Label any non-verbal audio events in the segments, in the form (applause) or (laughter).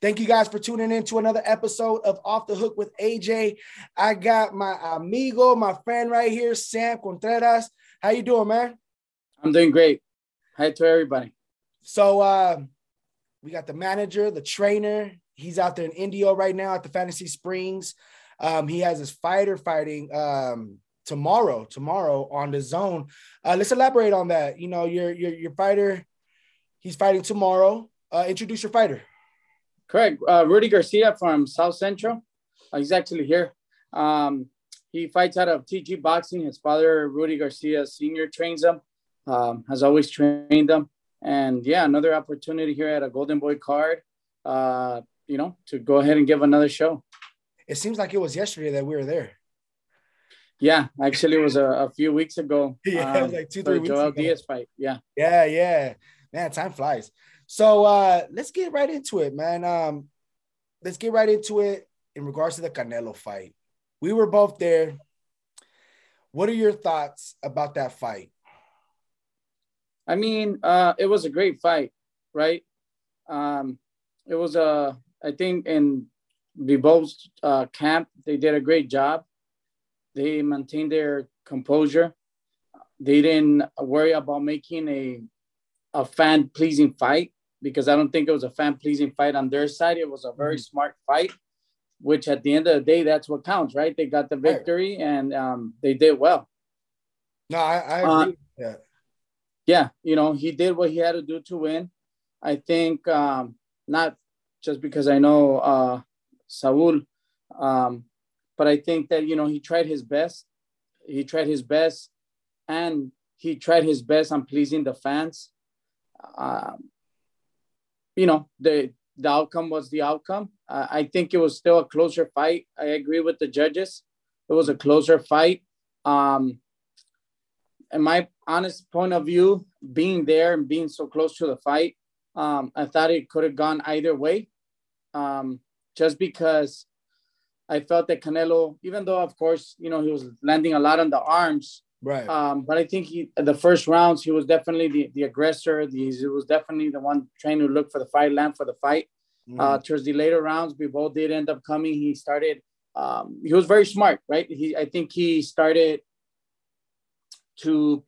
Thank you guys for tuning in to another episode of Off the Hook with AJ. I got my amigo, my friend right here, Sam Contreras. How you doing, man? I'm doing great. Hi to everybody. So uh we got the manager, the trainer. He's out there in Indio right now at the Fantasy Springs. Um, he has his fighter fighting um tomorrow, tomorrow on the zone. Uh, let's elaborate on that. You know, your your your fighter, he's fighting tomorrow. Uh, introduce your fighter. Correct. Uh, Rudy Garcia from South Central. Uh, he's actually here. Um, he fights out of TG Boxing. His father, Rudy Garcia Sr., trains him, um, has always trained him. And yeah, another opportunity here at a Golden Boy card, uh, you know, to go ahead and give another show. It seems like it was yesterday that we were there. Yeah, actually, it was a, a few weeks ago. (laughs) yeah, um, like two, three weeks Joel ago. Diaz fight. Yeah. Yeah, yeah. Man, time flies. So uh let's get right into it, man. Um, let's get right into it in regards to the Canelo fight. We were both there. What are your thoughts about that fight? I mean, uh, it was a great fight, right? Um, it was a, I think in Bivol uh, camp, they did a great job. They maintained their composure. They didn't worry about making a, a fan pleasing fight because I don't think it was a fan pleasing fight on their side. It was a very mm-hmm. smart fight, which at the end of the day, that's what counts, right? They got the victory right. and um, they did well. No, I, I uh, agree. Uh, yeah. yeah, you know, he did what he had to do to win. I think um, not just because I know uh, Saul, um, but I think that, you know, he tried his best. He tried his best and he tried his best on pleasing the fans. Um, you know, the the outcome was the outcome. Uh, I think it was still a closer fight. I agree with the judges. It was a closer fight. Um, in my honest point of view, being there and being so close to the fight, um, I thought it could have gone either way. Um, just because I felt that Canelo, even though of course you know he was landing a lot on the arms, Right. Um, but I think he the first rounds he was definitely the, the aggressor. The, he was definitely the one trying to look for the fight, land for the fight. Mm. Uh, towards the later rounds, we both did end up coming. He started. Um, he was very smart, right? He I think he started to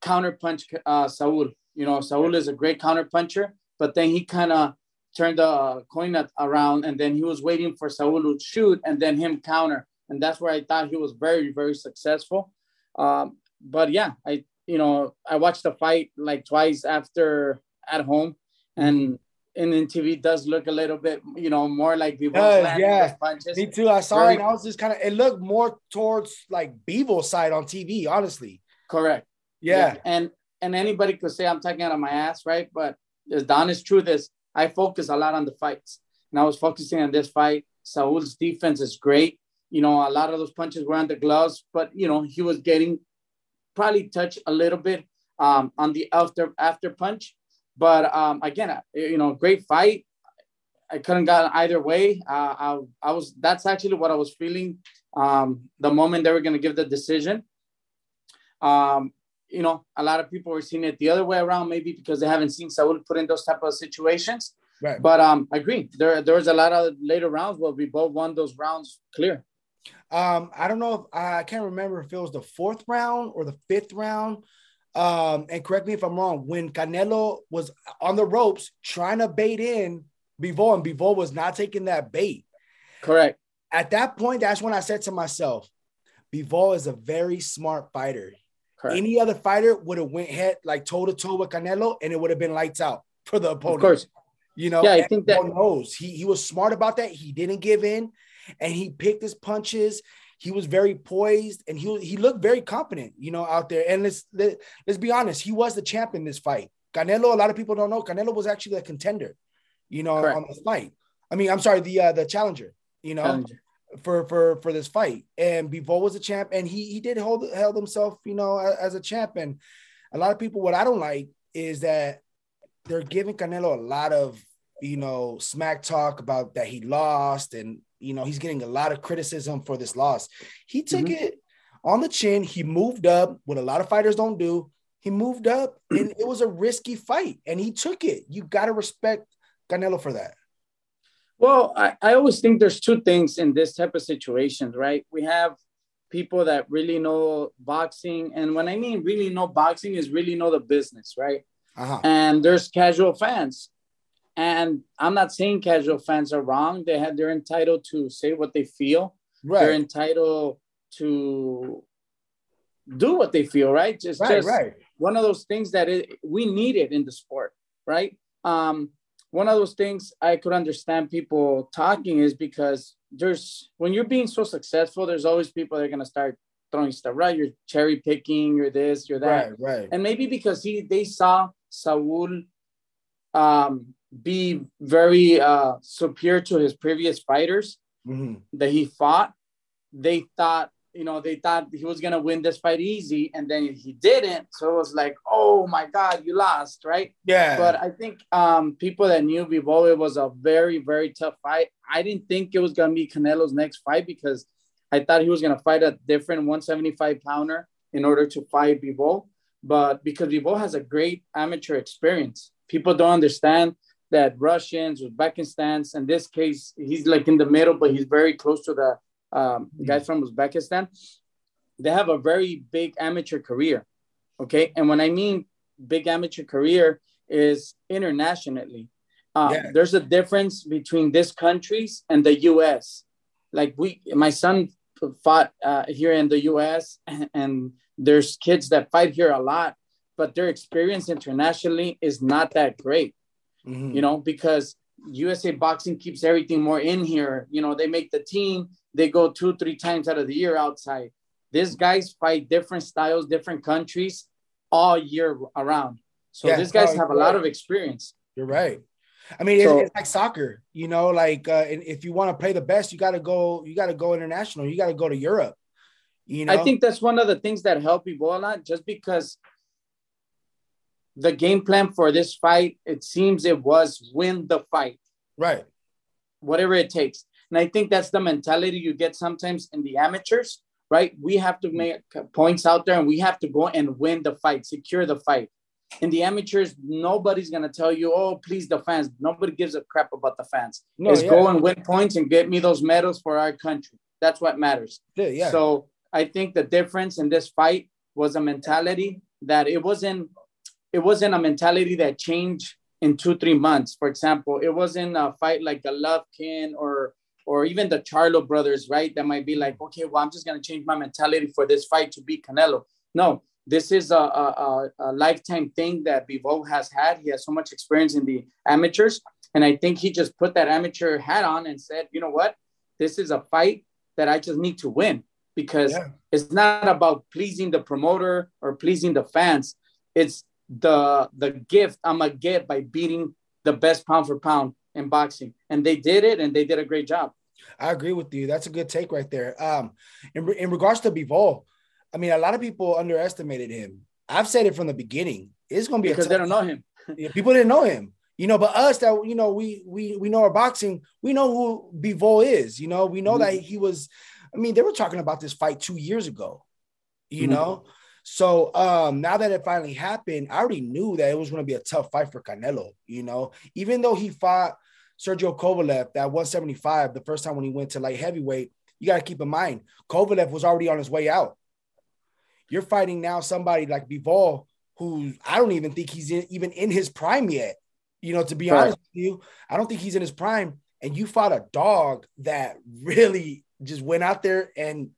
counterpunch uh, Saul. You know, Saul is a great counterpuncher, but then he kind of turned the coin around, and then he was waiting for Saul to shoot, and then him counter and that's where I thought he was very, very successful. Um, but yeah, I you know I watched the fight like twice after at home, and and then TV does look a little bit you know more like the yeah. Punches. Me too. I saw very, it. and I was just kind of it looked more towards like Bivol side on TV, honestly. Correct. Yeah. yeah. And and anybody could say I'm talking out of my ass, right? But the honest truth is I focus a lot on the fights. And I was focusing on this fight. Saul's defense is great you know, a lot of those punches were on the gloves, but you know, he was getting probably touched a little bit um, on the after after punch. But um, again, you know, great fight. I couldn't got either way. Uh, I, I was that's actually what I was feeling um, the moment they were going to give the decision. Um, you know, a lot of people were seeing it the other way around, maybe because they haven't seen Saul put in those type of situations. Right. But um, I agree. There, there was a lot of later rounds where we both won those rounds clear. Um, I don't know if I can't remember if it was the fourth round or the fifth round. Um, and correct me if I'm wrong. When Canelo was on the ropes trying to bait in Bivol, and Bivol was not taking that bait. Correct. At that point, that's when I said to myself, Bivol is a very smart fighter. Correct. Any other fighter would have went head like toe to toe with Canelo, and it would have been lights out for the opponent. Of course. You know, yeah, I think that knows he he was smart about that. He didn't give in and he picked his punches. He was very poised and he he looked very competent, you know, out there. And let's let, us let us be honest, he was the champ in this fight. Canelo, a lot of people don't know, Canelo was actually a contender, you know, Correct. on this fight. I mean, I'm sorry, the uh, the challenger, you know, challenger. for for for this fight. And Bivol was a champ, and he he did hold held himself, you know, as a champ. And a lot of people, what I don't like is that they're giving Canelo a lot of you know smack talk about that he lost and you know, he's getting a lot of criticism for this loss. He took mm-hmm. it on the chin. He moved up, what a lot of fighters don't do. He moved up, (clears throat) and it was a risky fight, and he took it. You got to respect Canelo for that? Well, I, I always think there's two things in this type of situations, right? We have people that really know boxing. And when I mean really know boxing is really know the business, right? Uh-huh. And there's casual fans. And I'm not saying casual fans are wrong. They have they're entitled to say what they feel. Right. They're entitled to do what they feel, right? Just, right, just right. one of those things that it, we need it in the sport, right? Um, one of those things I could understand people talking is because there's when you're being so successful, there's always people that are gonna start throwing stuff, right? You're cherry picking, you're this, you're that. Right, right. And maybe because he they saw Saul um, be very uh, superior to his previous fighters mm-hmm. that he fought, they thought you know, they thought he was gonna win this fight easy, and then he didn't. So it was like, oh my god, you lost, right? Yeah. But I think um, people that knew Bivol, it was a very, very tough fight. I didn't think it was gonna be Canelo's next fight because I thought he was gonna fight a different 175 pounder in order to fight Bivol. But because Bivol has a great amateur experience, people don't understand that Russians, Uzbekistans, in this case, he's like in the middle, but he's very close to the um, guys from Uzbekistan, they have a very big amateur career. Okay. And when I mean big amateur career is internationally. Uh, yeah. There's a difference between these countries and the US. Like we, my son fought uh, here in the US, and, (laughs) and there's kids that fight here a lot, but their experience internationally is not that great. Mm-hmm. You know, because USA Boxing keeps everything more in here. You know, they make the team, they go two, three times out of the year outside. These guys fight different styles, different countries all year around. So yeah, these guys have a lot of experience. You're right. I mean, so, it's, it's, like soccer, you know, like uh, if you want to play the best, you got to go, you got to go international. You got to go to Europe. You know, I think that's one of the things that help people a lot, just because the game plan for this fight, it seems it was win the fight. Right. Whatever it takes. And I think that's the mentality you get sometimes in the amateurs, right? We have to make points out there and we have to go and win the fight, secure the fight. In the amateurs, nobody's gonna tell you, "Oh, please the fans." Nobody gives a crap about the fans. No, it's yeah. go and win points and get me those medals for our country. That's what matters. Yeah, yeah. So I think the difference in this fight was a mentality that it wasn't it wasn't a mentality that changed in two three months. For example, it wasn't a fight like the Golovkin or or even the Charlo brothers, right? That might be like, okay, well, I'm just gonna change my mentality for this fight to beat Canelo. No, this is a, a, a lifetime thing that Bivol has had. He has so much experience in the amateurs, and I think he just put that amateur hat on and said, you know what, this is a fight that I just need to win because yeah. it's not about pleasing the promoter or pleasing the fans. It's the the gift I'm gonna get by beating the best pound for pound in boxing, and they did it, and they did a great job. I agree with you. That's a good take right there. Um, in, in regards to Bivol, I mean, a lot of people underestimated him. I've said it from the beginning. It's to be because they don't know him. (laughs) yeah, people didn't know him. You know, but us that you know, we we we know our boxing. We know who Bivol is. You know, we know mm-hmm. that he was. I mean, they were talking about this fight two years ago. You mm-hmm. know, so um, now that it finally happened, I already knew that it was going to be a tough fight for Canelo. You know, even though he fought Sergio Kovalev at 175 the first time when he went to light heavyweight, you got to keep in mind Kovalev was already on his way out. You're fighting now somebody like Bivol, who I don't even think he's in, even in his prime yet. You know, to be right. honest with you, I don't think he's in his prime. And you fought a dog that really just went out there and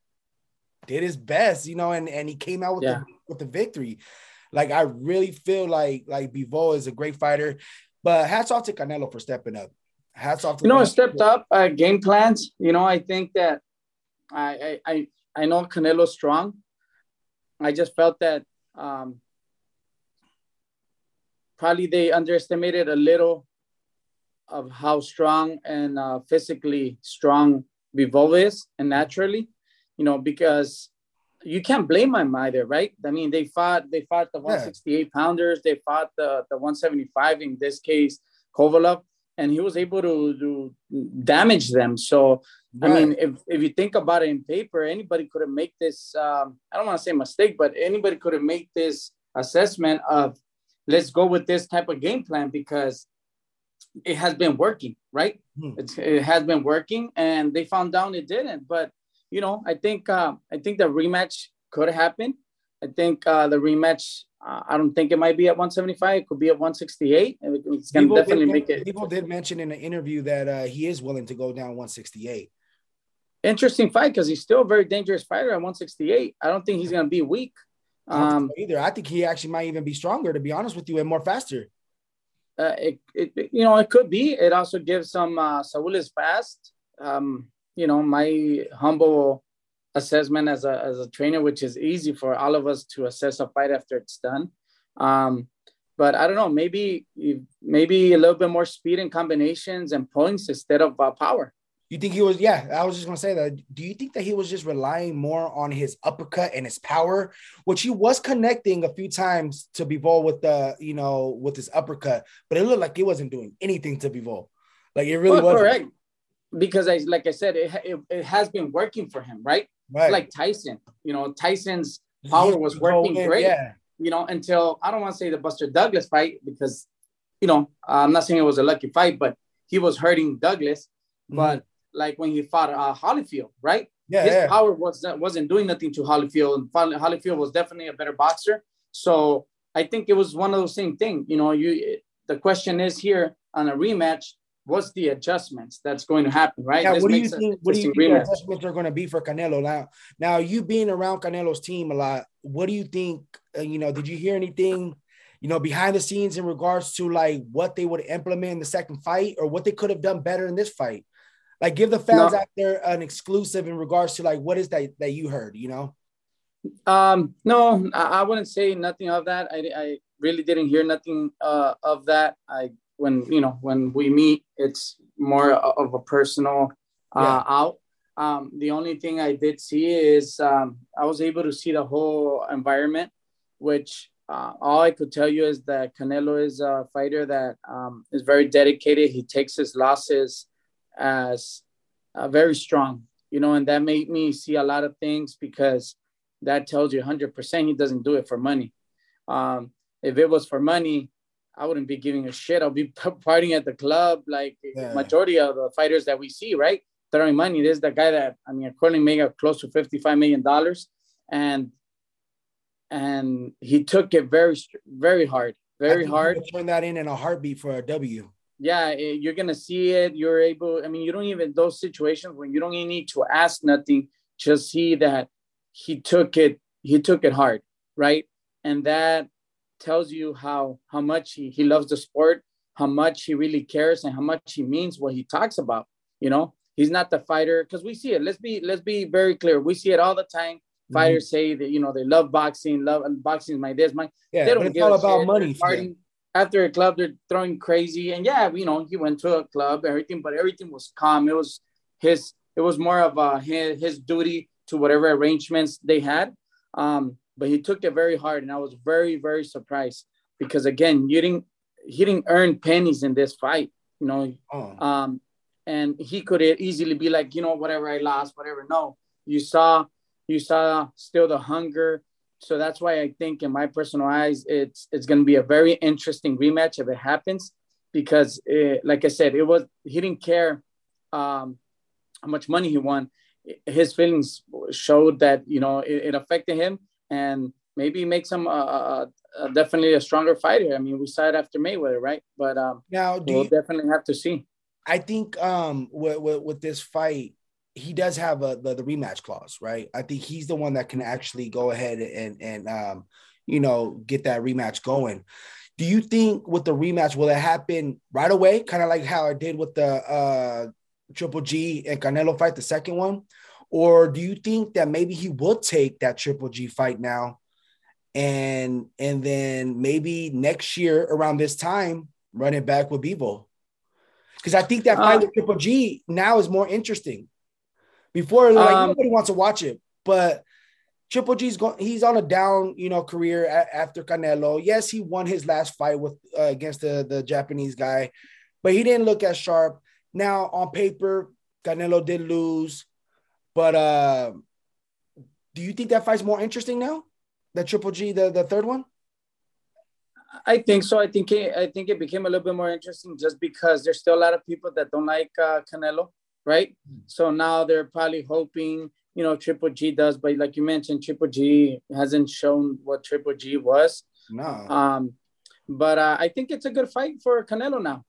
did his best, you know, and and he came out with yeah. the with the victory. Like I really feel like like Bivol is a great fighter, but hats off to Canelo for stepping up. Hats off. To you know, stepped up uh, game plans. You know, I think that I I I know Canelo's strong. I just felt that um, probably they underestimated a little of how strong and uh, physically strong Bivol is, and naturally you know, because you can't blame them either, right? I mean, they fought they fought the 168 yeah. pounders, they fought the the 175 in this case, Kovalev, and he was able to, to damage them. So right. I mean, if if you think about it in paper, anybody could have made this. Um, I don't want to say mistake, but anybody could have made this assessment of let's go with this type of game plan because it has been working, right? Hmm. it has been working, and they found out it didn't. But you know, I think uh, I think the rematch could happen. I think uh, the rematch. Uh, I don't think it might be at 175. It could be at 168. It's going to definitely did, make it. People did mention in an interview that uh, he is willing to go down 168. Interesting fight because he's still a very dangerous fighter at 168. I don't think he's going to be weak. Um, either I think he actually might even be stronger, to be honest with you, and more faster. Uh, it, it, you know, it could be. It also gives some uh, Saul is fast. Um, you know, my humble assessment as a as a trainer, which is easy for all of us to assess a fight after it's done. Um, but I don't know, maybe maybe a little bit more speed and combinations and points instead of uh, power. You think he was? Yeah, I was just gonna say that. Do you think that he was just relying more on his uppercut and his power, which he was connecting a few times to Bivol with the, you know, with his uppercut, but it looked like he wasn't doing anything to Bivol. Like it really was correct. Because I, like I said, it, it, it, has been working for him, right? Right. Like Tyson, you know, Tyson's power was working great. Yeah. You know, until I don't want to say the Buster Douglas fight because, you know, I'm not saying it was a lucky fight, but he was hurting Douglas. Mm-hmm. But like when he fought uh, Holyfield, right? Yeah, his yeah. power was wasn't doing nothing to Holyfield, and Holyfield was definitely a better boxer. So I think it was one of those same thing. You know, you the question is here on a rematch, what's the adjustments that's going to happen, right? Yeah, what do you think? What do you think the adjustments are going to be for Canelo now? Now, you being around Canelo's team a lot, what do you think? Uh, you know, did you hear anything? You know, behind the scenes in regards to like what they would implement in the second fight, or what they could have done better in this fight. Like, give the fans no. out there an exclusive in regards to like what is that that you heard. You know. Um, no, I, wouldn't say nothing of that. I, I really didn't hear nothing uh, of that. I when you know when we meet, it's more of a personal uh, yeah. out. Um, the only thing I did see is um, I was able to see the whole environment, which uh, all I could tell you is that Canelo is a fighter that um, is very dedicated. He takes his losses as uh, very strong, you know, and that made me see a lot of things because that tells you 100% he doesn't do it for money. Um, if it was for money, I wouldn't be giving a shit. I'll be (laughs) partying at the club like yeah. majority of the fighters that we see, right? Throwing money. This is the guy that I mean, according made close to fifty-five million dollars, and and he took it very, very hard, very hard. Turn that in in a heartbeat for a W yeah, eh, you're gonna see it. You're able. I mean, you don't even those situations when you don't even need to ask nothing. Just see that he took it. He took it hard, right? And that tells you how how much he, he loves the sport, how much he really cares, and how much he means what he talks about. You know, he's not the fighter because we see it. Let's be let's be very clear. We see it all the time. Mm-hmm. Fighters say that you know they love boxing, love and boxing is my this my. Yeah, they don't it's all about money after a club they're throwing crazy and yeah you know he went to a club everything but everything was calm it was his it was more of uh, his, his duty to whatever arrangements they had um, but he took it very hard and i was very very surprised because again you didn't he didn't earn pennies in this fight you know oh. um, and he could easily be like you know whatever i lost whatever no you saw you saw still the hunger so that's why I think, in my personal eyes, it's it's going to be a very interesting rematch if it happens, because it, like I said, it was he didn't care um, how much money he won. His feelings showed that you know it, it affected him, and maybe makes him uh, uh, definitely a stronger fighter. I mean, we saw it after Mayweather, right? But um, now we'll you, definitely have to see. I think um, with, with, with this fight, he does have a the, the, rematch clause, right? I think he's the one that can actually go ahead and and um, you know get that rematch going. Do you think with the rematch will it happen right away, kind of like how it did with the uh, Triple G and Canelo fight, the second one, or do you think that maybe he will take that Triple G fight now, and and then maybe next year around this time run it back with Bivol? Because I think that fight uh, with Triple G now is more interesting before, like um, nobody wants to watch it, but Triple G's going. He's on a down, you know, career a- after Canelo. Yes, he won his last fight with uh, against the the Japanese guy, but he didn't look as sharp. Now on paper, Canelo did lose, but uh, do you think that fight's more interesting now? The Triple G, the the third one. I think so. I think it, I think it became a little bit more interesting just because there's still a lot of people that don't like uh, Canelo, right? Mm. So now they're probably hoping, you know, Triple G does, but like you mentioned, Triple G hasn't shown what Triple G was. No. Um, but uh, I think it's a good fight for Canelo now.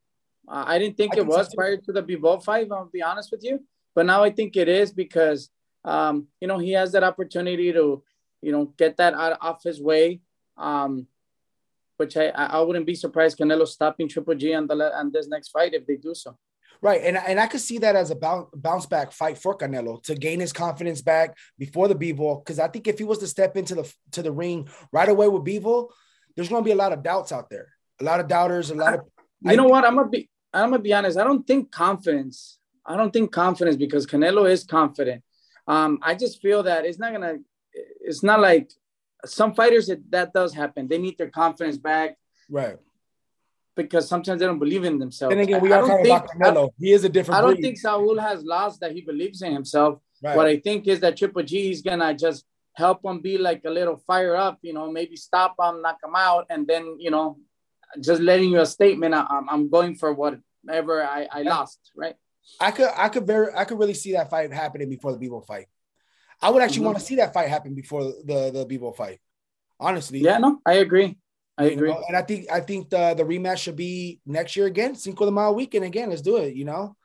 Uh, I didn't think I it was prior to the Bivol fight. I'll be honest with you, but now I think it is because um, you know he has that opportunity to, you know, get that out off his way. Um, which I, I wouldn't be surprised Canelo stopping Triple G on the on this next fight if they do so. Right, and and I could see that as a bounce back fight for Canelo to gain his confidence back before the Bivol. Because I think if he was to step into the to the ring right away with Bivol, there's going to be a lot of doubts out there, a lot of doubters, a lot of. You I, know what? I'm gonna be I'm gonna be honest. I don't think confidence. I don't think confidence because Canelo is confident. Um, I just feel that it's not gonna. It's not like some fighters that that does happen. They need their confidence back. Right. Because sometimes they don't believe in themselves. And again, we are talking about Canelo. He is a different. I don't breed. think Saul has lost that he believes in himself. Right. What I think is that Triple G is gonna just help him be like a little fire up. You know, maybe stop him, knock him out, and then you know, just letting you a statement. I'm I'm going for whatever I I lost. Right. I could I could very I could really see that fight happening before the Bivol fight. I would actually mm-hmm. want to see that fight happen before the the Bivol fight. Honestly. Yeah, no, I agree. I agree. Know? And I think I think the the rematch should be next year again, Cinco de Mayo weekend again. Let's do it. You know.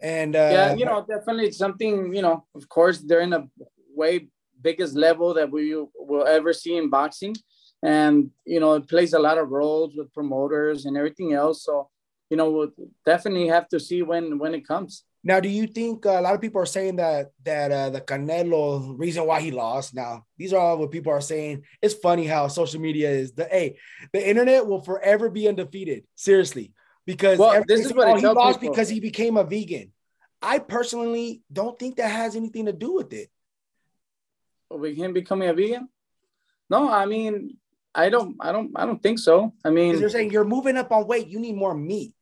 And uh, yeah, you know, definitely something. You know, of course, they're in a way biggest level that we will ever see in boxing, and you know, it plays a lot of roles with promoters and everything else. So, you know, we'll definitely have to see when when it comes. Now, do you think uh, a lot of people are saying that that uh, the Canelo reason why he lost? Now, these are all what people are saying. It's funny how social media is. The hey, the internet will forever be undefeated. Seriously, because well, this is what oh, he lost people. because he became a vegan. I personally don't think that has anything to do with it. With him becoming a vegan? No, I mean, I don't, I don't, I don't think so. I mean, you're saying you're moving up on weight. You need more meat.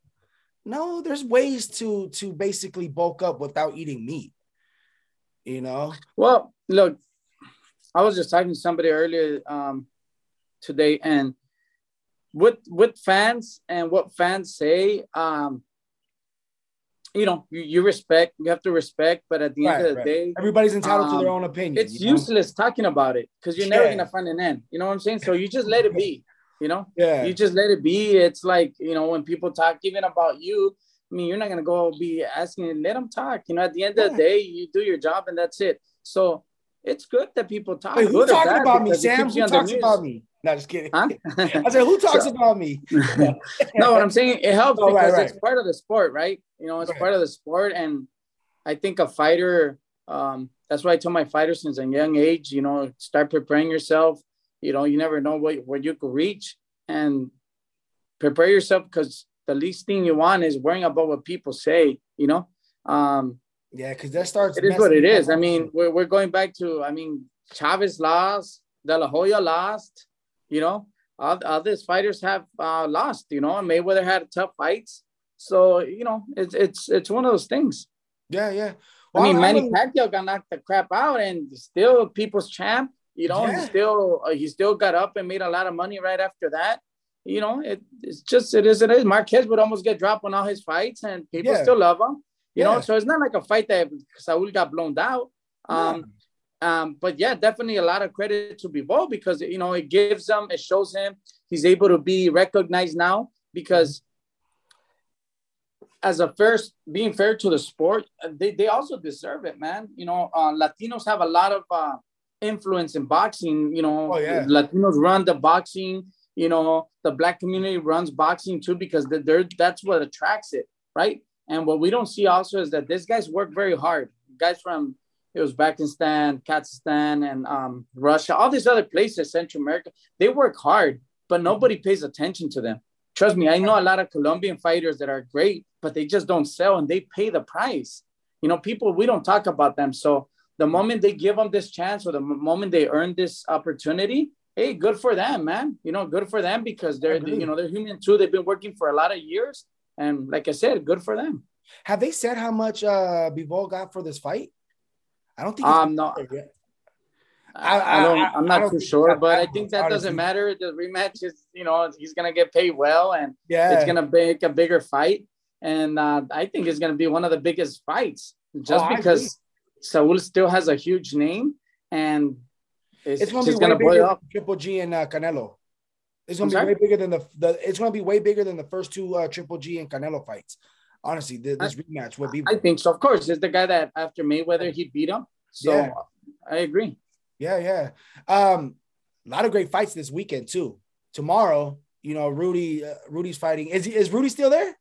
No, there's ways to to basically bulk up without eating meat. You know. Well, look, I was just talking to somebody earlier um, today, and with with fans and what fans say, um, you know, you, you respect, you have to respect, but at the right, end of the right. day, everybody's entitled um, to their own opinion. It's useless know? talking about it because you're never gonna find an end. You know what I'm saying? So you just let it be you know yeah you just let it be it's like you know when people talk even about you i mean you're not going to go be asking let them talk you know at the end yeah. of the day you do your job and that's it so it's good that people talk Wait, who talks about me sam who talks about me no, just kidding. Huh? (laughs) I said, who (laughs) talks so, about me? (laughs) no, what I'm saying, it helps oh, because right, right. it's part of the sport, right? You know, it's right. part of the sport. And I think a fighter, um, that's why I tell my fighters since a young age, you know, start preparing yourself, you know, you never know what, what you could reach and prepare yourself because the least thing you want is worrying about what people say, you know? Um, yeah, because that starts. It is what it is. I mean, we're, we're going back to, I mean, Chavez lost, De La Hoya lost, you know, all, all fighters have uh, lost, you know, and Mayweather had tough fights. So, you know, it's, it's, it's one of those things. Yeah, yeah. Well, I mean, Manny Pacquiao got knocked the crap out and still people's champ. You know, yeah. he still uh, he still got up and made a lot of money right after that. You know, it, it's just it is it is. Marquez would almost get dropped on all his fights, and people yeah. still love him. You yeah. know, so it's not like a fight that Saul got blown out. Um, um, but yeah, definitely a lot of credit to Bivol because you know it gives him, it shows him he's able to be recognized now because as a first being fair to the sport, they, they also deserve it, man. You know, uh, Latinos have a lot of uh, influence in boxing. You know, oh, yeah. Latinos run the boxing. You know, the black community runs boxing too because they're that's what attracts it, right? And what we don't see also is that these guys work very hard. Guys from it was Uzbekistan, Kazakhstan, and um, Russia, all these other places, Central America, they work hard, but nobody pays attention to them. Trust me, I know a lot of Colombian fighters that are great, but they just don't sell and they pay the price. You know, people, we don't talk about them. So the moment they give them this chance or the moment they earn this opportunity, hey, good for them, man. You know, good for them because they're you know they're human too. They've been working for a lot of years, and like I said, good for them. Have they said how much uh Bivol got for this fight? I don't think. Um, no. I, I, I don't. I'm not don't too sure, but I think that doesn't matter. The rematch is, you know, he's gonna get paid well, and yeah, it's gonna make a bigger fight, and uh, I think it's gonna be one of the biggest fights, just oh, because Saul still has a huge name, and it's, it's gonna be gonna up. Triple G and uh, Canelo. It's gonna I'm be sorry? way bigger than the, the. It's gonna be way bigger than the first two uh, Triple G and Canelo fights. Honestly, this, this rematch would be. I think so. Of course, it's the guy that after Mayweather he beat him. So yeah. I agree. Yeah, yeah. Um, a lot of great fights this weekend too. Tomorrow, you know, Rudy, uh, Rudy's fighting. Is he, is Rudy still there?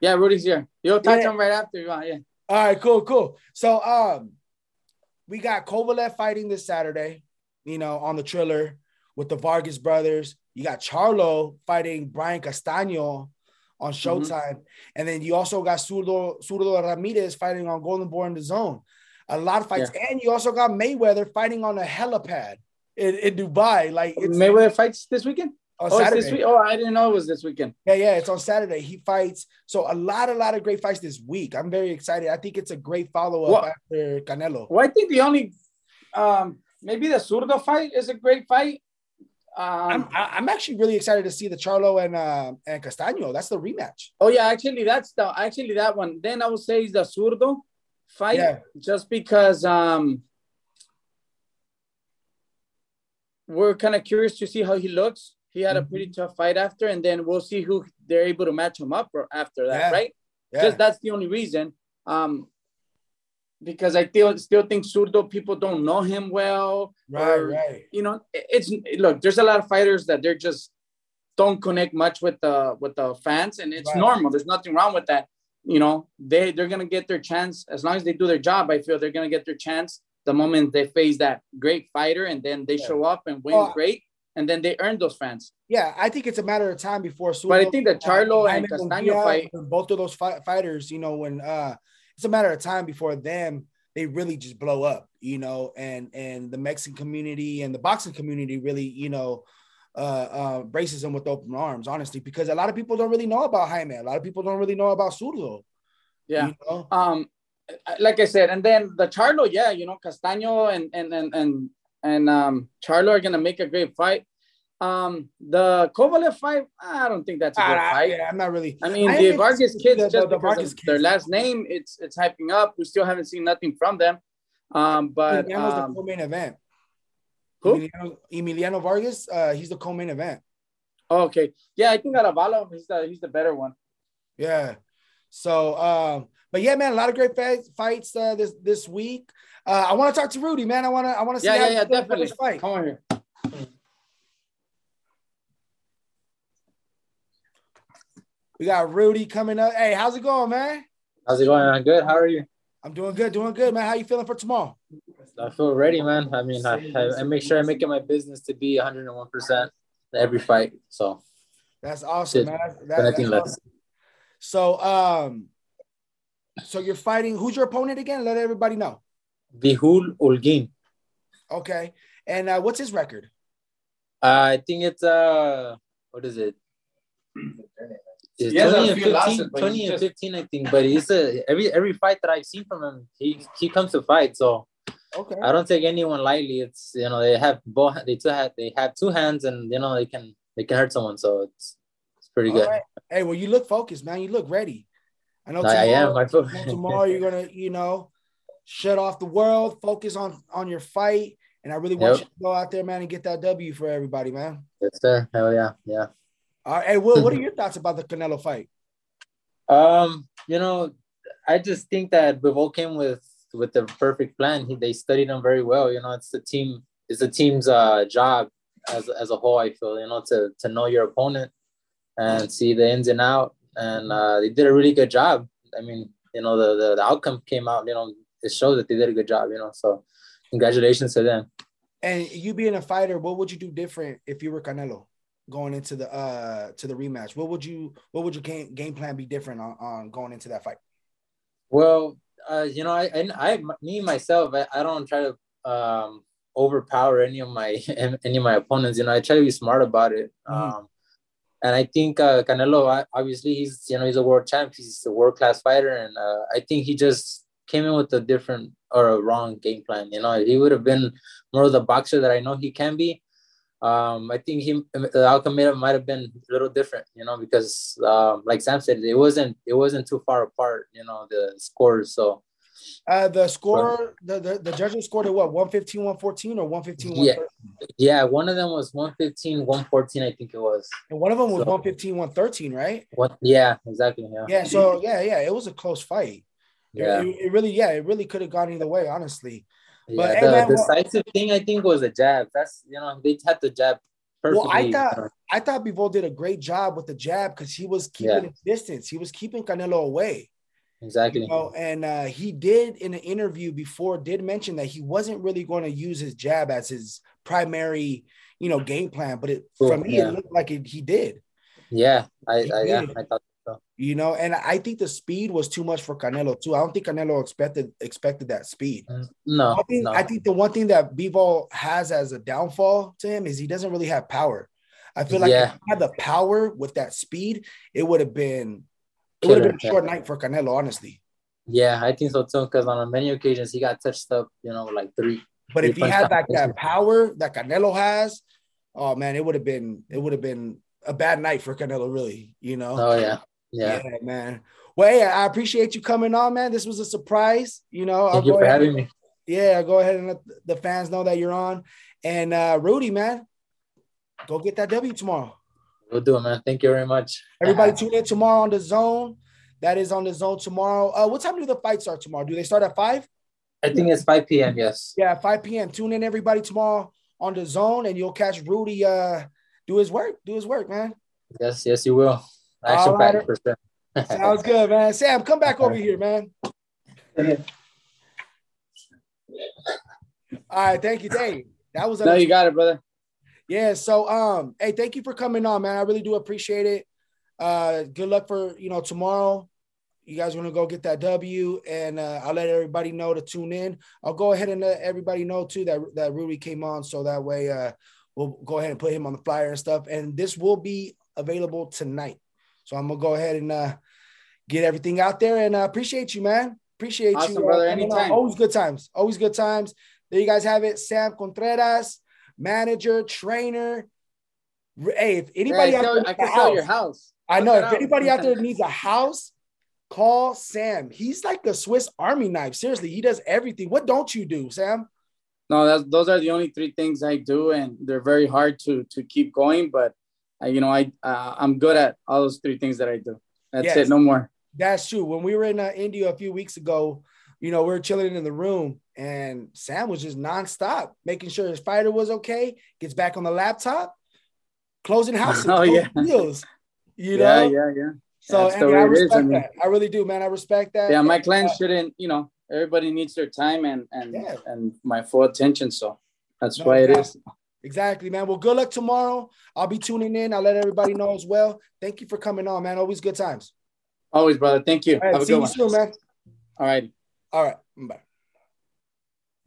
Yeah, Rudy's here. You'll touch yeah. him right after you want. Yeah. All right, cool, cool. So, um, we got Kovalev fighting this Saturday. You know, on the Triller with the Vargas brothers. You got Charlo fighting Brian Castaño on mm-hmm. Showtime, mm-hmm. and then you also got Zurdo, Zurdo Ramirez fighting on Golden Boy in the Zone a lot of fights, yeah. and you also got Mayweather fighting on a helipad in, in Dubai. Like Mayweather fights this weekend. On oh, Saturday. This week? oh, I didn't know it was this weekend. Yeah, yeah, it's on Saturday. He fights. So a lot, a lot of great fights this week. I'm very excited. I think it's a great follow up well, after Canelo. Well, I think the only, um, maybe the Zurdo fight is a great fight. Um, I'm I'm actually really excited to see the Charlo and uh, and Castaño. That's the rematch. Oh yeah, actually that's the actually that one. Then I would say is the Zurdo fight yeah. just because um, we're kind of curious to see how he looks. He had mm-hmm. a pretty tough fight after, and then we'll see who they're able to match him up after that, yeah. right? Yeah. Just that's the only reason. Um, because I still still think Zurdo people don't know him well. Right, or, right. You know, it's look. There's a lot of fighters that they're just don't connect much with the with the fans, and it's right. normal. There's nothing wrong with that you know, they they're gonna get their chance as long as they do their job. I feel they're gonna get their chance the moment they face that great fighter, and then they yeah. show up and win well, great, and then they earn those fans. Yeah, I think it's a matter of time before. Sulo, but I think the Charlo uh, and Castaño fight, both of those fi- fighters, you know, when uh, it's a matter of time before them they really just blow up, you know, and and the Mexican community and the boxing community really, you know, uh, uh, braces him with open arms, honestly, because a lot of people don't really know about Jaime. A lot of people don't really know about Zurdo. Yeah. You know? Um, like I said, and then the Charlo, yeah, you know, Castaño and and and and and um, Charlo are gonna make a great fight. Um, the Kovalev fight, I don't think that's a good uh, fight. Yeah, I'm not really. I mean, I the Vargas kids, the, just the, the because their last name, it's it's hyping up. We still haven't seen nothing from them. Um, but um, the co-main event. Who? Emiliano, Emiliano Vargas. Uh, he's the co-main event. Oh, okay. Yeah, I think Aravalo, he's the he's the better one. Yeah. So, um, but yeah, man, a lot of great fights, fights uh, this this week. Uh, I want to talk to Rudy, man. I want to I want to see. Yeah, yeah, yeah, definitely. Fight. Come on here. We got Rudy coming up. Hey, how's it going, man? How's it going? I'm good. How are you? I'm doing good, doing good, man. How you feeling for tomorrow? I feel ready, man. I mean, I, I, make sure I make it my business to be 101 percent every fight. So that's awesome, man. That, that's awesome. So, um, so you're fighting. Who's your opponent again? Let everybody know. Bihul Ulgin. Okay, and uh, what's his record? Uh, I think it's uh, what is it? It's 20 and 15, 20 and 15, I think. But he's a every every fight that I've seen from him, he he comes to fight. So Okay. I don't take anyone lightly. It's you know they have both they two have they have two hands and you know they can they can hurt someone. So it's it's pretty All good. Right. Hey, well you look focused, man. You look ready. I know tomorrow, I am. I feel- tomorrow you're gonna you know shut off the world, focus on on your fight, and I really want yep. you to go out there, man, and get that W for everybody, man. Yes, sir. Hell yeah, yeah. All right. Hey, Will, what are (laughs) your thoughts about the Canelo fight? Um, you know, I just think that Bivol came with with the perfect plan. He, they studied him very well. You know, it's the team. It's the team's uh, job as as a whole. I feel you know to to know your opponent and see the ins and out. And uh, they did a really good job. I mean, you know, the, the the outcome came out. You know, it shows that they did a good job. You know, so congratulations to them. And you being a fighter, what would you do different if you were Canelo going into the uh to the rematch? What would you what would your game, game plan be different on, on going into that fight? Well, uh, you know, I, I, I, me myself, I, I don't try to um, overpower any of my (laughs) any of my opponents. You know, I try to be smart about it. Mm-hmm. Um, and I think uh, Canelo, obviously, he's you know he's a world champ. He's a world class fighter, and uh, I think he just came in with a different or a wrong game plan. You know, he would have been more of the boxer that I know he can be. Um, I think he the outcome might have been a little different, you know, because um, like Sam said, it wasn't it wasn't too far apart, you know, the scores. So uh, the score, the, the, the judges scored at what 115, 114 or 115, yeah. Yeah, one of them was 115, 114, I think it was. And one of them was so, 115, 113, right? What yeah, exactly. Yeah. Yeah, so yeah, yeah, it was a close fight. Yeah. It, it really, yeah, it really could have gone either way, honestly. But yeah, the man, decisive well, thing I think was a jab. That's you know, they had the jab Perfectly. Well, I thought I thought Bivol did a great job with the jab because he was keeping yeah. his distance. He was keeping Canelo away. Exactly. You know, and uh, he did in an interview before did mention that he wasn't really going to use his jab as his primary, you know, game plan. But it for me, yeah. it looked like it, he did. Yeah, I, I yeah, I thought so. You know, and I think the speed was too much for Canelo too. I don't think Canelo expected expected that speed. Mm, no, I think no. I think the one thing that Bivol has as a downfall to him is he doesn't really have power. I feel like yeah. if he had the power with that speed, it would have been it would have been a short night for Canelo, honestly. Yeah, I think so too. Because on many occasions he got touched up, you know, like three. But three if he had like that power that Canelo has, oh man, it would have been it would have been a bad night for Canelo, really. You know. Oh yeah, yeah, yeah man. Well, hey, I appreciate you coming on, man. This was a surprise. You know, Thank I'll you for having me. Yeah, go ahead and let the fans know that you're on. And uh Rudy, man, go get that W tomorrow. We'll do it, man. Thank you very much. Everybody tune in tomorrow on the zone. That is on the zone tomorrow. Uh, what time do the fights start tomorrow? Do they start at five? I think it's 5 p.m. Yes. Yeah, 5 p.m. Tune in everybody tomorrow on the zone, and you'll catch Rudy uh do his work. Do his work, man. Yes, yes, you will. Action right. for sure. (laughs) Sounds good, man. Sam, come back over here, man. All right, thank you, Dave. That was a no, you got it, brother. Yeah. So, um, hey, thank you for coming on, man. I really do appreciate it. Uh, good luck for you know tomorrow. You guys want to go get that W, and uh, I'll let everybody know to tune in. I'll go ahead and let everybody know too that that Rudy came on, so that way uh, we'll go ahead and put him on the flyer and stuff. And this will be available tonight. So I'm gonna go ahead and uh, get everything out there. And uh, appreciate you, man. Appreciate awesome, you, brother. Anytime. Always good times. Always good times. There you guys have it. Sam Contreras manager, trainer. Hey, if anybody hey, I, sell, I can house, sell your house. I know if anybody out there needs a house, call Sam. He's like the Swiss Army knife. Seriously, he does everything. What don't you do, Sam? No, that's, those are the only three things I do, and they're very hard to to keep going. But uh, you know, I uh, I'm good at all those three things that I do. That's yes, it, no more. That's true. When we were in uh, Indio a few weeks ago, you know, we were chilling in the room, and Sam was just nonstop, making sure his fighter was okay. Gets back on the laptop, closing (laughs) houses, oh yeah, deals. You know, yeah, yeah, yeah. So I respect I mean. I really do, man. I respect that. Yeah, my clients uh, shouldn't. You know, everybody needs their time and and yeah. and my full attention. So that's no, why it is. Exactly, man. Well, good luck tomorrow. I'll be tuning in. I'll let everybody know as well. Thank you for coming on, man. Always good times. Always, brother. Thank you. Right, Have a see good you one. soon, man. All right. All right. Bye.